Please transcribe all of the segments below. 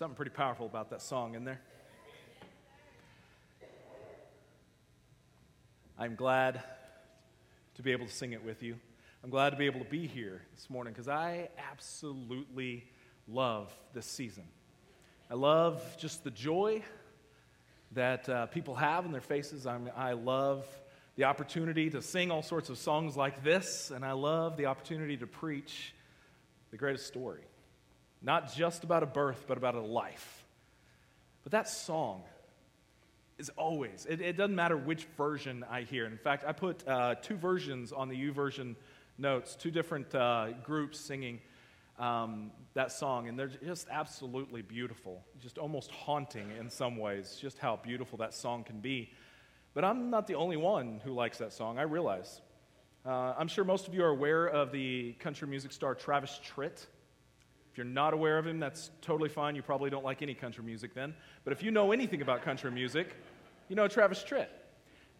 Something pretty powerful about that song in there. I'm glad to be able to sing it with you. I'm glad to be able to be here this morning because I absolutely love this season. I love just the joy that uh, people have in their faces. I'm, I love the opportunity to sing all sorts of songs like this, and I love the opportunity to preach the greatest story. Not just about a birth, but about a life. But that song is always, it, it doesn't matter which version I hear. In fact, I put uh, two versions on the YouVersion notes, two different uh, groups singing um, that song, and they're just absolutely beautiful, just almost haunting in some ways, just how beautiful that song can be. But I'm not the only one who likes that song, I realize. Uh, I'm sure most of you are aware of the country music star Travis Tritt. If you're not aware of him, that's totally fine. You probably don't like any country music then. But if you know anything about country music, you know Travis Tritt.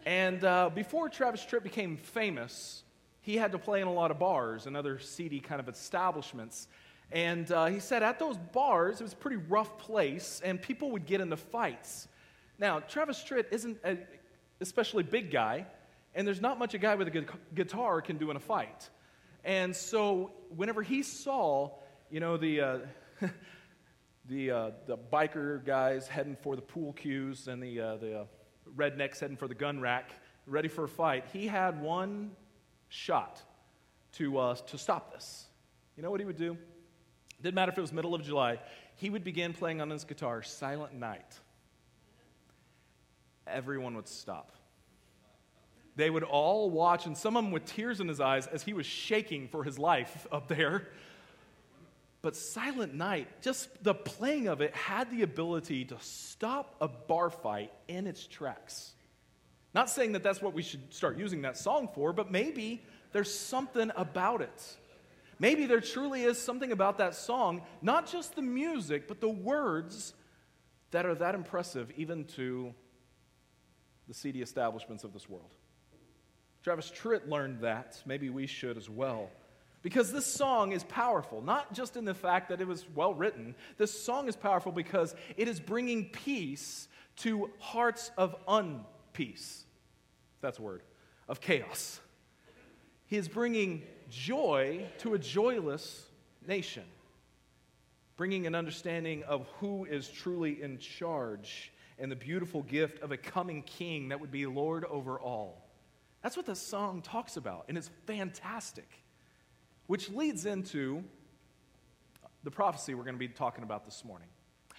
And uh, before Travis Tritt became famous, he had to play in a lot of bars and other seedy kind of establishments. And uh, he said at those bars, it was a pretty rough place, and people would get into fights. Now, Travis Tritt isn't an especially big guy, and there's not much a guy with a guitar can do in a fight. And so, whenever he saw you know, the, uh, the, uh, the biker guys heading for the pool cues and the, uh, the uh, rednecks heading for the gun rack, ready for a fight. He had one shot to, uh, to stop this. You know what he would do? Didn't matter if it was middle of July. He would begin playing on his guitar, Silent Night. Everyone would stop. They would all watch, and some of them with tears in his eyes as he was shaking for his life up there but Silent Night, just the playing of it had the ability to stop a bar fight in its tracks. Not saying that that's what we should start using that song for, but maybe there's something about it. Maybe there truly is something about that song, not just the music, but the words that are that impressive even to the seedy establishments of this world. Travis Tritt learned that. Maybe we should as well. Because this song is powerful, not just in the fact that it was well written. This song is powerful because it is bringing peace to hearts of unpeace. That's a word, of chaos. He is bringing joy to a joyless nation, bringing an understanding of who is truly in charge and the beautiful gift of a coming king that would be Lord over all. That's what this song talks about, and it's fantastic. Which leads into the prophecy we're going to be talking about this morning.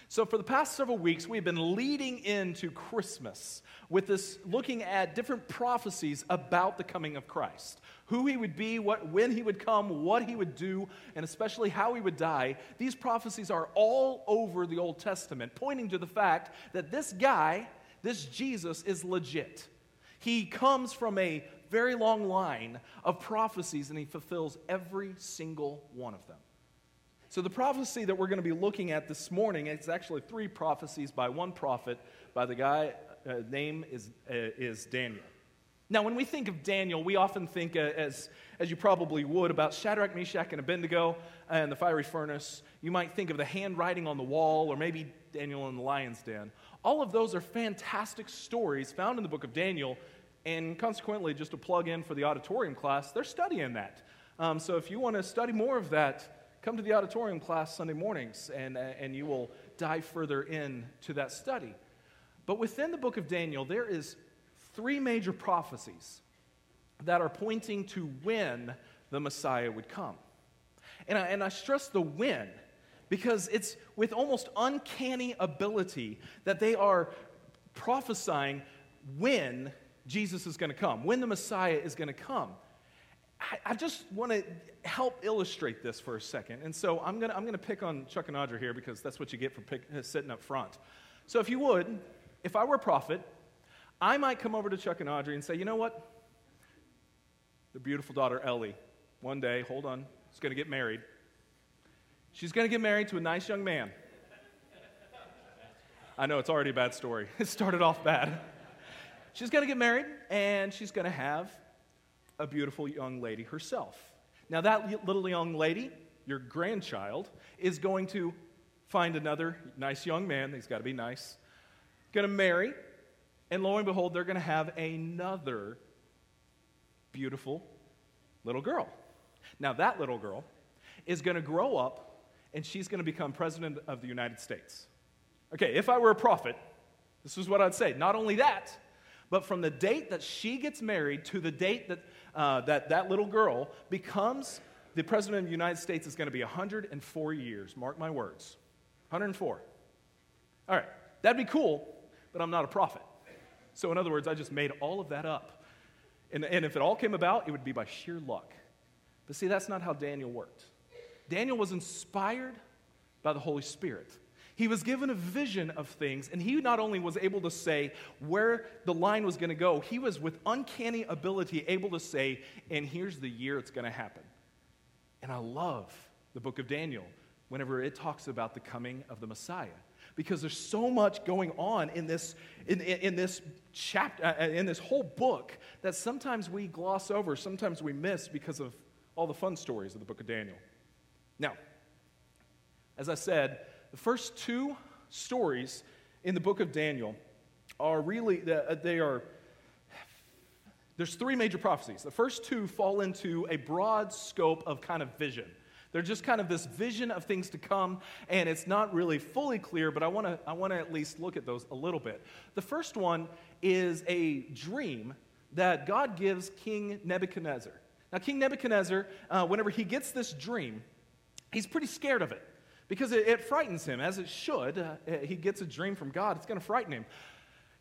So, for the past several weeks, we've been leading into Christmas with this looking at different prophecies about the coming of Christ who he would be, what, when he would come, what he would do, and especially how he would die. These prophecies are all over the Old Testament, pointing to the fact that this guy, this Jesus, is legit. He comes from a very long line of prophecies, and he fulfills every single one of them. So, the prophecy that we're going to be looking at this morning, is actually three prophecies by one prophet, by the guy, uh, name is, uh, is Daniel. Now, when we think of Daniel, we often think, uh, as, as you probably would, about Shadrach, Meshach, and Abednego and the fiery furnace. You might think of the handwriting on the wall, or maybe Daniel in the lion's den. All of those are fantastic stories found in the book of Daniel and consequently, just a plug in for the auditorium class, they're studying that. Um, so if you want to study more of that, come to the auditorium class Sunday mornings and, uh, and you will dive further into that study. But within the book of Daniel, there is three major prophecies that are pointing to when the Messiah would come. And I, and I stress the when because it's with almost uncanny ability that they are prophesying when Jesus is going to come, when the Messiah is going to come. I, I just want to help illustrate this for a second. And so I'm going to I'm to pick on Chuck and Audrey here because that's what you get for pick, uh, sitting up front. So if you would, if I were a prophet, I might come over to Chuck and Audrey and say, you know what? Their beautiful daughter, Ellie, one day, hold on, is going to get married. She's going to get married to a nice young man. I know it's already a bad story. It started off bad. She's going to get married and she's going to have a beautiful young lady herself. Now, that little young lady, your grandchild, is going to find another nice young man. He's got to be nice. Going to marry. And lo and behold, they're going to have another beautiful little girl. Now, that little girl is going to grow up and she's going to become president of the United States. Okay, if I were a prophet, this is what I'd say. Not only that, but from the date that she gets married to the date that uh, that, that little girl becomes the president of the United States is going to be 104 years. Mark my words. 104. All right, that'd be cool, but I'm not a prophet. So, in other words, I just made all of that up. And, and if it all came about, it would be by sheer luck. But see, that's not how Daniel worked. Daniel was inspired by the Holy Spirit. He was given a vision of things, and he not only was able to say where the line was going to go, he was with uncanny ability able to say, and here's the year it's going to happen. And I love the book of Daniel whenever it talks about the coming of the Messiah. Because there's so much going on in this, in, in, in this chapter, uh, in this whole book, that sometimes we gloss over, sometimes we miss because of all the fun stories of the book of Daniel. Now, as I said, the first two stories in the book of Daniel are really, uh, they are, there's three major prophecies. The first two fall into a broad scope of kind of vision. They're just kind of this vision of things to come, and it's not really fully clear, but I want to I wanna at least look at those a little bit. The first one is a dream that God gives King Nebuchadnezzar. Now, King Nebuchadnezzar, uh, whenever he gets this dream, he's pretty scared of it because it, it frightens him, as it should. Uh, he gets a dream from God, it's going to frighten him.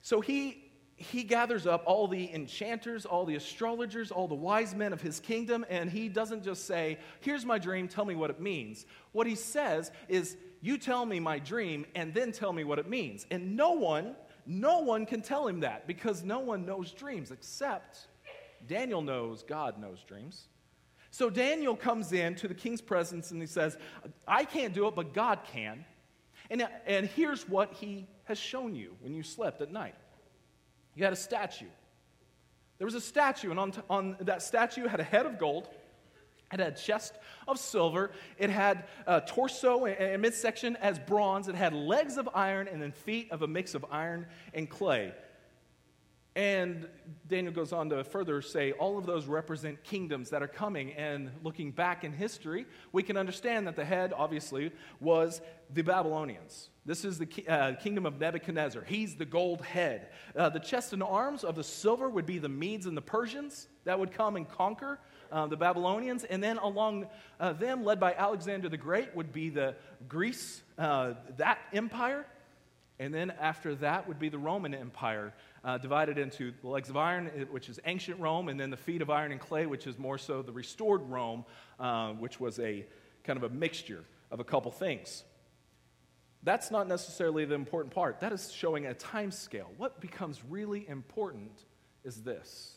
So he, he gathers up all the enchanters, all the astrologers, all the wise men of his kingdom, and he doesn't just say, Here's my dream, tell me what it means. What he says is, You tell me my dream, and then tell me what it means. And no one, no one can tell him that because no one knows dreams except Daniel knows God knows dreams. So Daniel comes in to the king's presence and he says, I can't do it, but God can. And, and here's what he has shown you when you slept at night you had a statue. There was a statue, and on, on that statue had a head of gold. It had a chest of silver. It had a torso and midsection as bronze. It had legs of iron and then feet of a mix of iron and clay. And Daniel goes on to further say all of those represent kingdoms that are coming. And looking back in history, we can understand that the head, obviously, was the Babylonians. This is the uh, kingdom of Nebuchadnezzar. He's the gold head. Uh, the chest and arms of the silver would be the Medes and the Persians that would come and conquer uh, the Babylonians. And then along uh, them, led by Alexander the Great, would be the Greece, uh, that empire. And then after that would be the Roman Empire uh, divided into the legs of iron, which is ancient Rome, and then the feet of iron and clay, which is more so the restored Rome, uh, which was a kind of a mixture of a couple things. That's not necessarily the important part. That is showing a time scale. What becomes really important is this.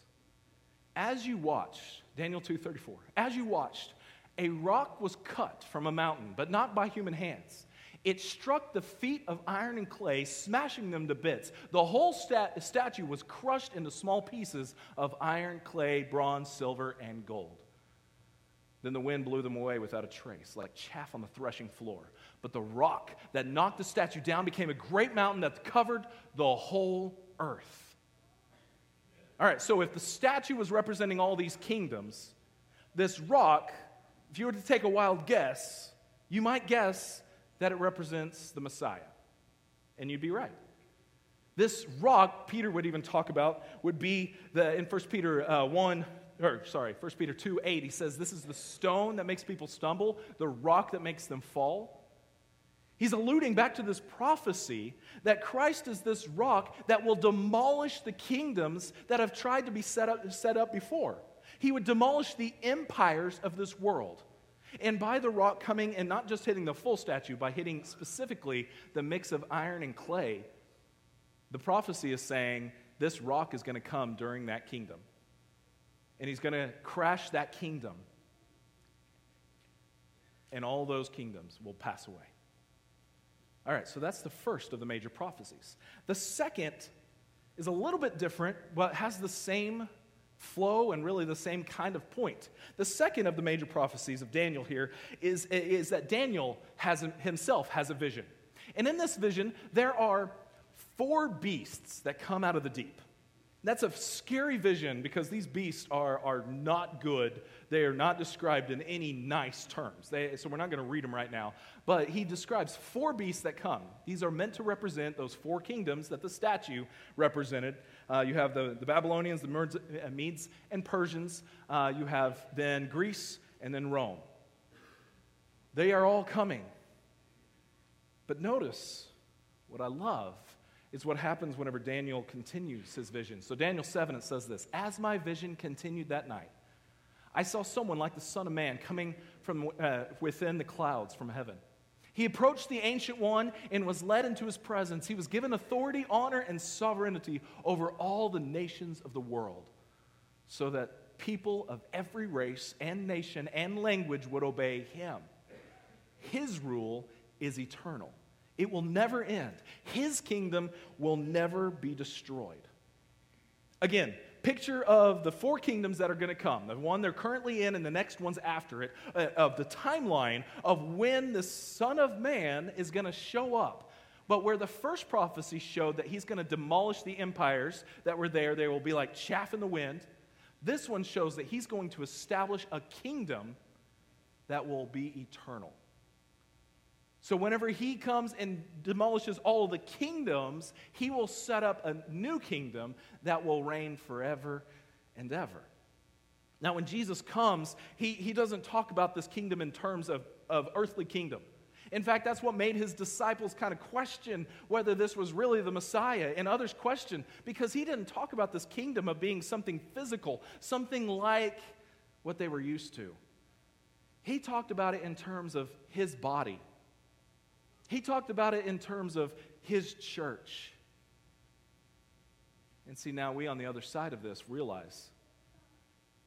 As you watch, Daniel 2:34, as you watched, a rock was cut from a mountain, but not by human hands. It struck the feet of iron and clay, smashing them to bits. The whole stat- statue was crushed into small pieces of iron, clay, bronze, silver, and gold. Then the wind blew them away without a trace, like chaff on the threshing floor. But the rock that knocked the statue down became a great mountain that covered the whole earth. All right, so if the statue was representing all these kingdoms, this rock, if you were to take a wild guess, you might guess that it represents the Messiah. And you'd be right. This rock, Peter would even talk about, would be the, in 1 Peter uh, 1, or sorry, 1 Peter 2 8, he says, This is the stone that makes people stumble, the rock that makes them fall. He's alluding back to this prophecy that Christ is this rock that will demolish the kingdoms that have tried to be set up, set up before. He would demolish the empires of this world. And by the rock coming and not just hitting the full statue, by hitting specifically the mix of iron and clay, the prophecy is saying this rock is going to come during that kingdom. And he's going to crash that kingdom. And all those kingdoms will pass away. All right, so that's the first of the major prophecies. The second is a little bit different, but has the same flow and really the same kind of point. The second of the major prophecies of Daniel here is, is that Daniel has himself has a vision. And in this vision, there are four beasts that come out of the deep. That's a scary vision because these beasts are, are not good. They are not described in any nice terms. They, so we're not going to read them right now. But he describes four beasts that come. These are meant to represent those four kingdoms that the statue represented. Uh, you have the, the Babylonians, the uh, Medes, and Persians. Uh, you have then Greece and then Rome. They are all coming. But notice what I love is what happens whenever Daniel continues his vision. So, Daniel 7, it says this As my vision continued that night, I saw someone like the Son of Man coming from uh, within the clouds from heaven. He approached the Ancient One and was led into his presence. He was given authority, honor, and sovereignty over all the nations of the world, so that people of every race and nation and language would obey him. His rule is eternal it will never end. His kingdom will never be destroyed. Again, picture of the four kingdoms that are going to come the one they're currently in and the next one's after it, uh, of the timeline of when the Son of Man is going to show up. But where the first prophecy showed that he's going to demolish the empires that were there, they will be like chaff in the wind. This one shows that he's going to establish a kingdom that will be eternal. So, whenever he comes and demolishes all the kingdoms, he will set up a new kingdom that will reign forever and ever. Now, when Jesus comes, he, he doesn't talk about this kingdom in terms of, of earthly kingdom. In fact, that's what made his disciples kind of question whether this was really the Messiah, and others question because he didn't talk about this kingdom of being something physical, something like what they were used to. He talked about it in terms of his body he talked about it in terms of his church. And see, now we on the other side of this realize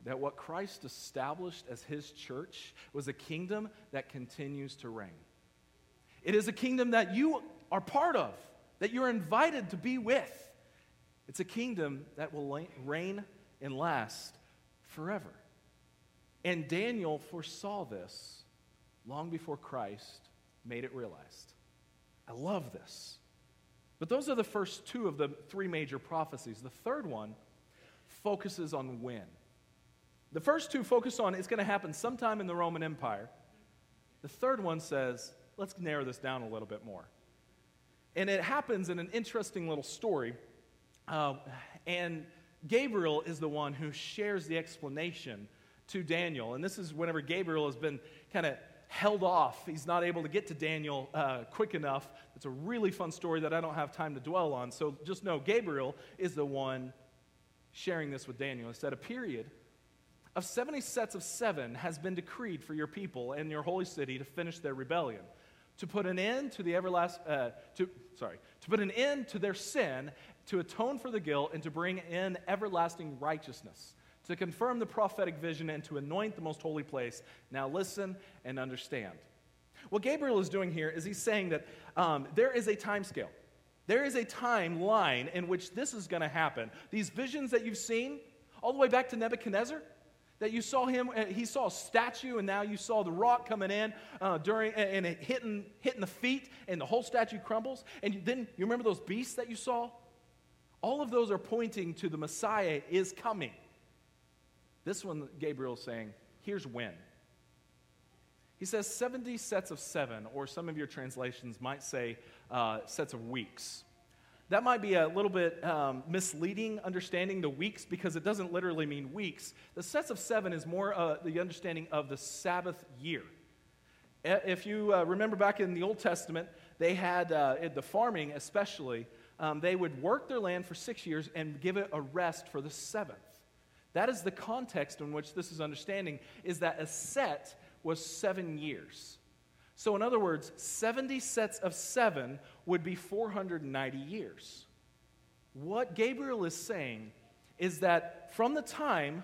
that what Christ established as his church was a kingdom that continues to reign. It is a kingdom that you are part of, that you're invited to be with. It's a kingdom that will reign and last forever. And Daniel foresaw this long before Christ made it realized. I love this. But those are the first two of the three major prophecies. The third one focuses on when. The first two focus on it's going to happen sometime in the Roman Empire. The third one says, let's narrow this down a little bit more. And it happens in an interesting little story. Uh, and Gabriel is the one who shares the explanation to Daniel. And this is whenever Gabriel has been kind of held off. He's not able to get to Daniel uh, quick enough. It's a really fun story that I don't have time to dwell on. So just know Gabriel is the one sharing this with Daniel. He said, A period of 70 sets of seven has been decreed for your people and your holy city to finish their rebellion, to put an end to the everlast, uh, to, sorry, to put an end to their sin, to atone for the guilt, and to bring in everlasting righteousness to confirm the prophetic vision and to anoint the most holy place. Now listen and understand. What Gabriel is doing here is he's saying that um, there is a time scale. There is a timeline in which this is going to happen. These visions that you've seen, all the way back to Nebuchadnezzar, that you saw him, uh, he saw a statue, and now you saw the rock coming in uh, during and it hitting, hitting the feet, and the whole statue crumbles. And then you remember those beasts that you saw? All of those are pointing to the Messiah is coming. This one, Gabriel's saying, here's when. He says 70 sets of seven, or some of your translations might say uh, sets of weeks. That might be a little bit um, misleading understanding the weeks because it doesn't literally mean weeks. The sets of seven is more uh, the understanding of the Sabbath year. If you uh, remember back in the Old Testament, they had, uh, the farming especially, um, they would work their land for six years and give it a rest for the seventh. That is the context in which this is understanding, is that a set was seven years. So, in other words, 70 sets of seven would be 490 years. What Gabriel is saying is that from the time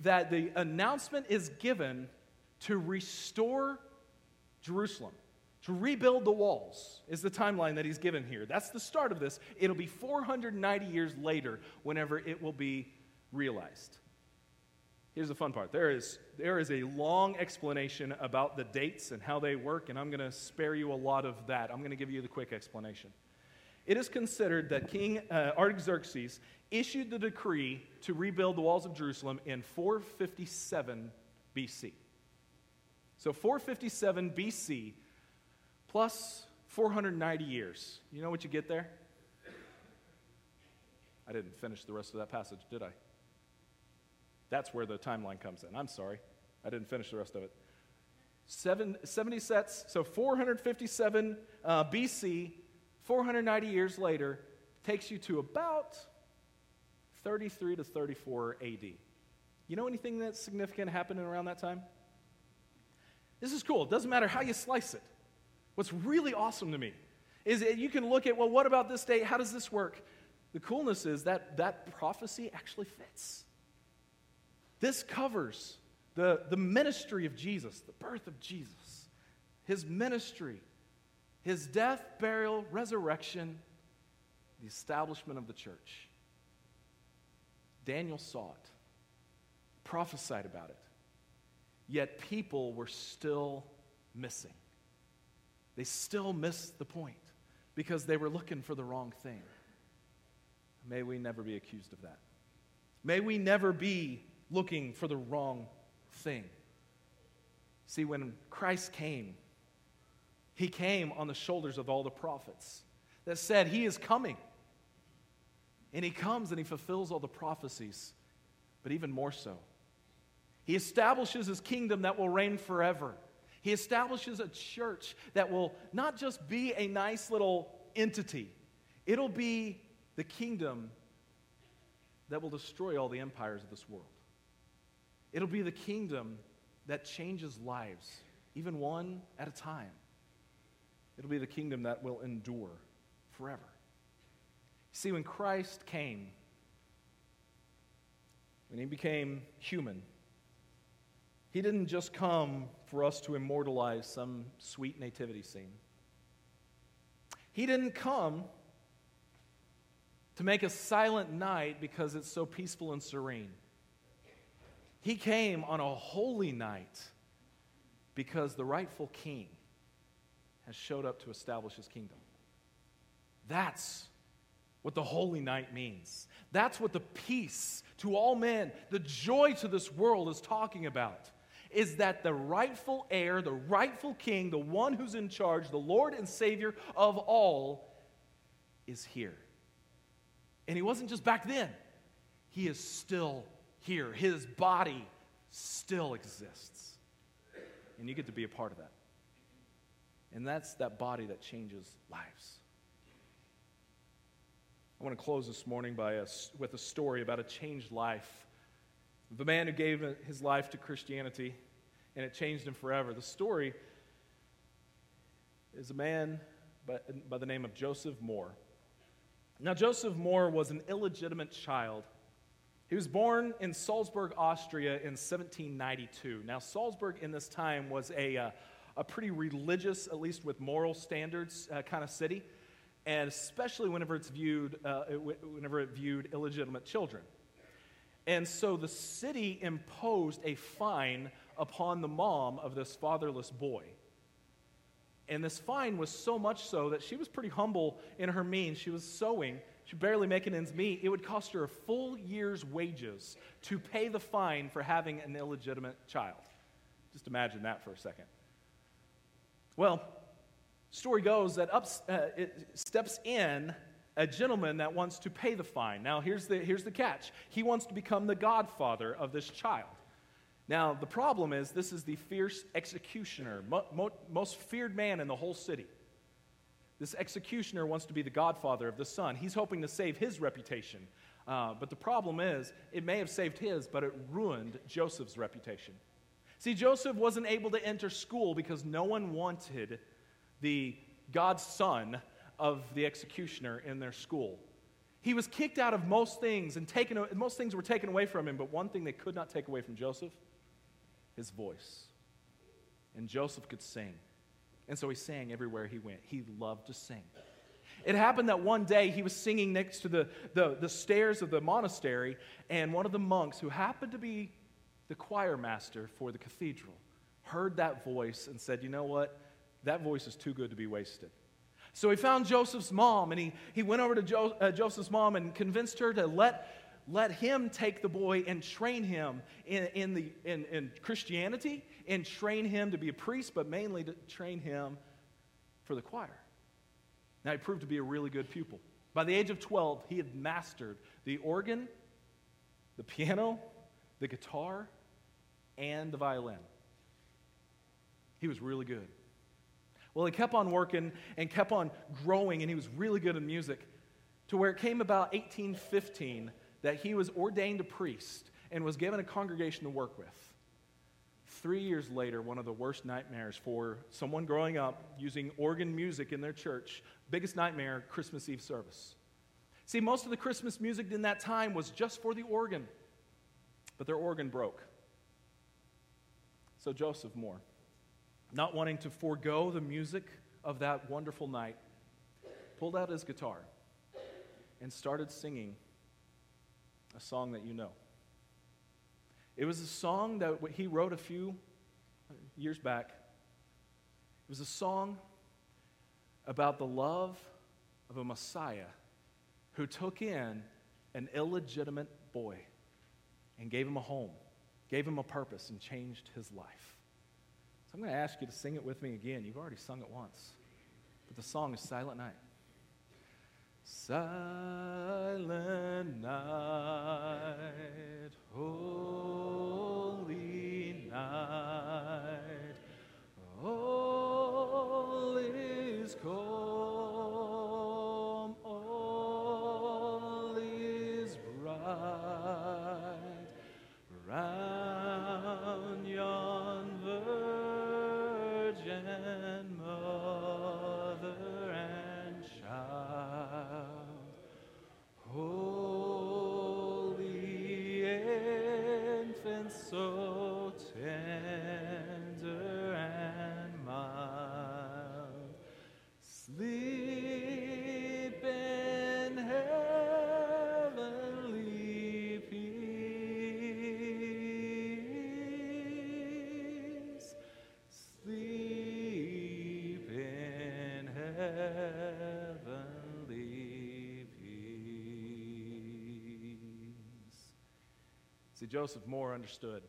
that the announcement is given to restore Jerusalem, to rebuild the walls, is the timeline that he's given here. That's the start of this. It'll be 490 years later whenever it will be realized. Here's the fun part there is, there is a long explanation about the dates and how they work, and I'm going to spare you a lot of that. I'm going to give you the quick explanation. It is considered that King uh, Artaxerxes issued the decree to rebuild the walls of Jerusalem in 457 BC. So 457 BC plus 490 years. You know what you get there? I didn't finish the rest of that passage, did I? That's where the timeline comes in. I'm sorry. I didn't finish the rest of it. Seven, 70 sets, so 457 uh, BC, 490 years later, takes you to about 33 to 34 AD. You know anything that's significant happening around that time? This is cool. It doesn't matter how you slice it. What's really awesome to me is that you can look at, well, what about this date? How does this work? The coolness is that that prophecy actually fits. This covers the, the ministry of Jesus, the birth of Jesus, his ministry, his death, burial, resurrection, the establishment of the church. Daniel saw it, prophesied about it, yet people were still missing. They still missed the point because they were looking for the wrong thing. May we never be accused of that. May we never be looking for the wrong thing. See, when Christ came, he came on the shoulders of all the prophets that said, He is coming. And He comes and He fulfills all the prophecies, but even more so. He establishes His kingdom that will reign forever. He establishes a church that will not just be a nice little entity, it'll be the kingdom that will destroy all the empires of this world. It'll be the kingdom that changes lives, even one at a time. It'll be the kingdom that will endure forever. See, when Christ came, when he became human, he didn't just come for us to immortalize some sweet nativity scene. He didn't come to make a silent night because it's so peaceful and serene. He came on a holy night because the rightful king has showed up to establish his kingdom. That's what the holy night means. That's what the peace to all men, the joy to this world is talking about is that the rightful heir, the rightful king, the one who's in charge, the Lord and Savior of all, is here. And he wasn't just back then, he is still here. His body still exists. And you get to be a part of that. And that's that body that changes lives. I want to close this morning by a, with a story about a changed life the man who gave his life to Christianity, and it changed him forever. The story is a man by, by the name of Joseph Mohr. Now, Joseph Mohr was an illegitimate child. He was born in Salzburg, Austria in 1792. Now, Salzburg in this time was a, uh, a pretty religious, at least with moral standards, uh, kind of city, and especially whenever it's viewed, uh, whenever it viewed illegitimate children. And so the city imposed a fine upon the mom of this fatherless boy. And this fine was so much so that she was pretty humble in her means. She was sewing, she barely making ends meet. It would cost her a full year's wages to pay the fine for having an illegitimate child. Just imagine that for a second. Well, story goes that up, uh, it steps in a gentleman that wants to pay the fine. Now, here's the, here's the catch he wants to become the godfather of this child. Now, the problem is, this is the fierce executioner, mo- mo- most feared man in the whole city. This executioner wants to be the godfather of the son. He's hoping to save his reputation. Uh, but the problem is, it may have saved his, but it ruined Joseph's reputation. See, Joseph wasn't able to enter school because no one wanted the God's son of the executioner in their school. He was kicked out of most things, and taken, most things were taken away from him, but one thing they could not take away from Joseph his voice. And Joseph could sing. And so he sang everywhere he went. He loved to sing. It happened that one day he was singing next to the, the, the stairs of the monastery, and one of the monks, who happened to be the choir master for the cathedral, heard that voice and said, You know what? That voice is too good to be wasted. So he found Joseph's mom, and he, he went over to jo- uh, Joseph's mom and convinced her to let, let him take the boy and train him in, in, the, in, in Christianity and train him to be a priest, but mainly to train him for the choir. Now, he proved to be a really good pupil. By the age of 12, he had mastered the organ, the piano, the guitar, and the violin. He was really good. Well, he kept on working and kept on growing, and he was really good in music to where it came about 1815 that he was ordained a priest and was given a congregation to work with. Three years later, one of the worst nightmares for someone growing up using organ music in their church, biggest nightmare, Christmas Eve service. See, most of the Christmas music in that time was just for the organ, but their organ broke. So Joseph Mohr not wanting to forego the music of that wonderful night, pulled out his guitar and started singing a song that you know. It was a song that he wrote a few years back. It was a song about the love of a Messiah who took in an illegitimate boy and gave him a home, gave him a purpose, and changed his life. So I'm going to ask you to sing it with me again. You've already sung it once. But the song is Silent Night. Silent night, holy Joseph Mohr understood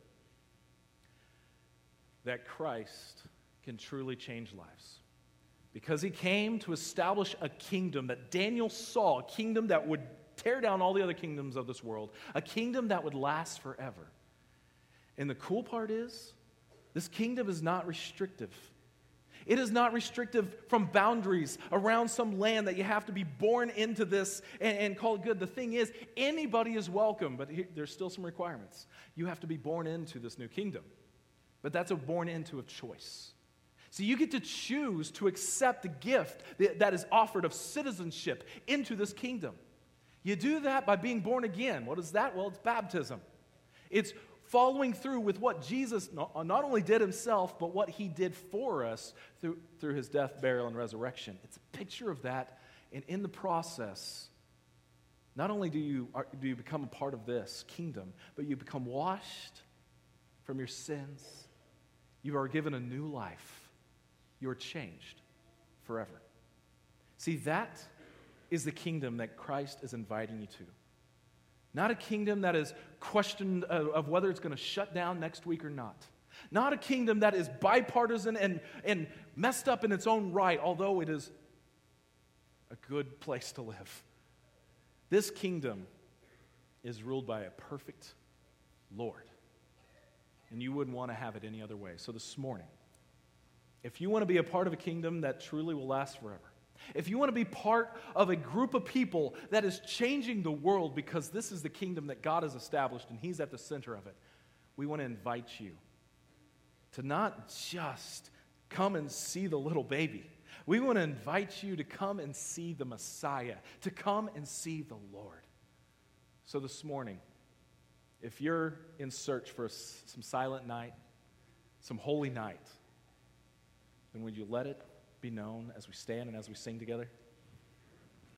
that Christ can truly change lives. Because he came to establish a kingdom that Daniel saw, a kingdom that would tear down all the other kingdoms of this world, a kingdom that would last forever. And the cool part is, this kingdom is not restrictive. It is not restrictive from boundaries around some land that you have to be born into this and, and call it good. The thing is, anybody is welcome, but here, there's still some requirements. You have to be born into this new kingdom. But that's a born into of choice. So you get to choose to accept the gift that is offered of citizenship into this kingdom. You do that by being born again. What is that? Well, it's baptism. It's following through with what Jesus not, uh, not only did himself, but what he did for us through, through his death, burial, and resurrection. It's a picture of that. And in the process, not only do you, do you become a part of this kingdom, but you become washed from your sins. You are given a new life. You are changed forever. See, that is the kingdom that Christ is inviting you to. Not a kingdom that is questioned of, whether it's going to shut down next week or not. Not a kingdom that is bipartisan and, and messed up in its own right, although it is a good place to live. This kingdom is ruled by a perfect Lord. And you wouldn't want to have it any other way. So this morning, if you want to be a part of a kingdom that truly will last forever, if you want to be part of a group of people that is changing the world because this is the kingdom that God has established and He's at the center of it, we want to invite you to not just come and see the little baby. We want to invite you to come and see the Messiah, to come and see the Lord. So this morning, if you're in search for some silent night, some holy night, then would you let it be known as we stand and as we sing together?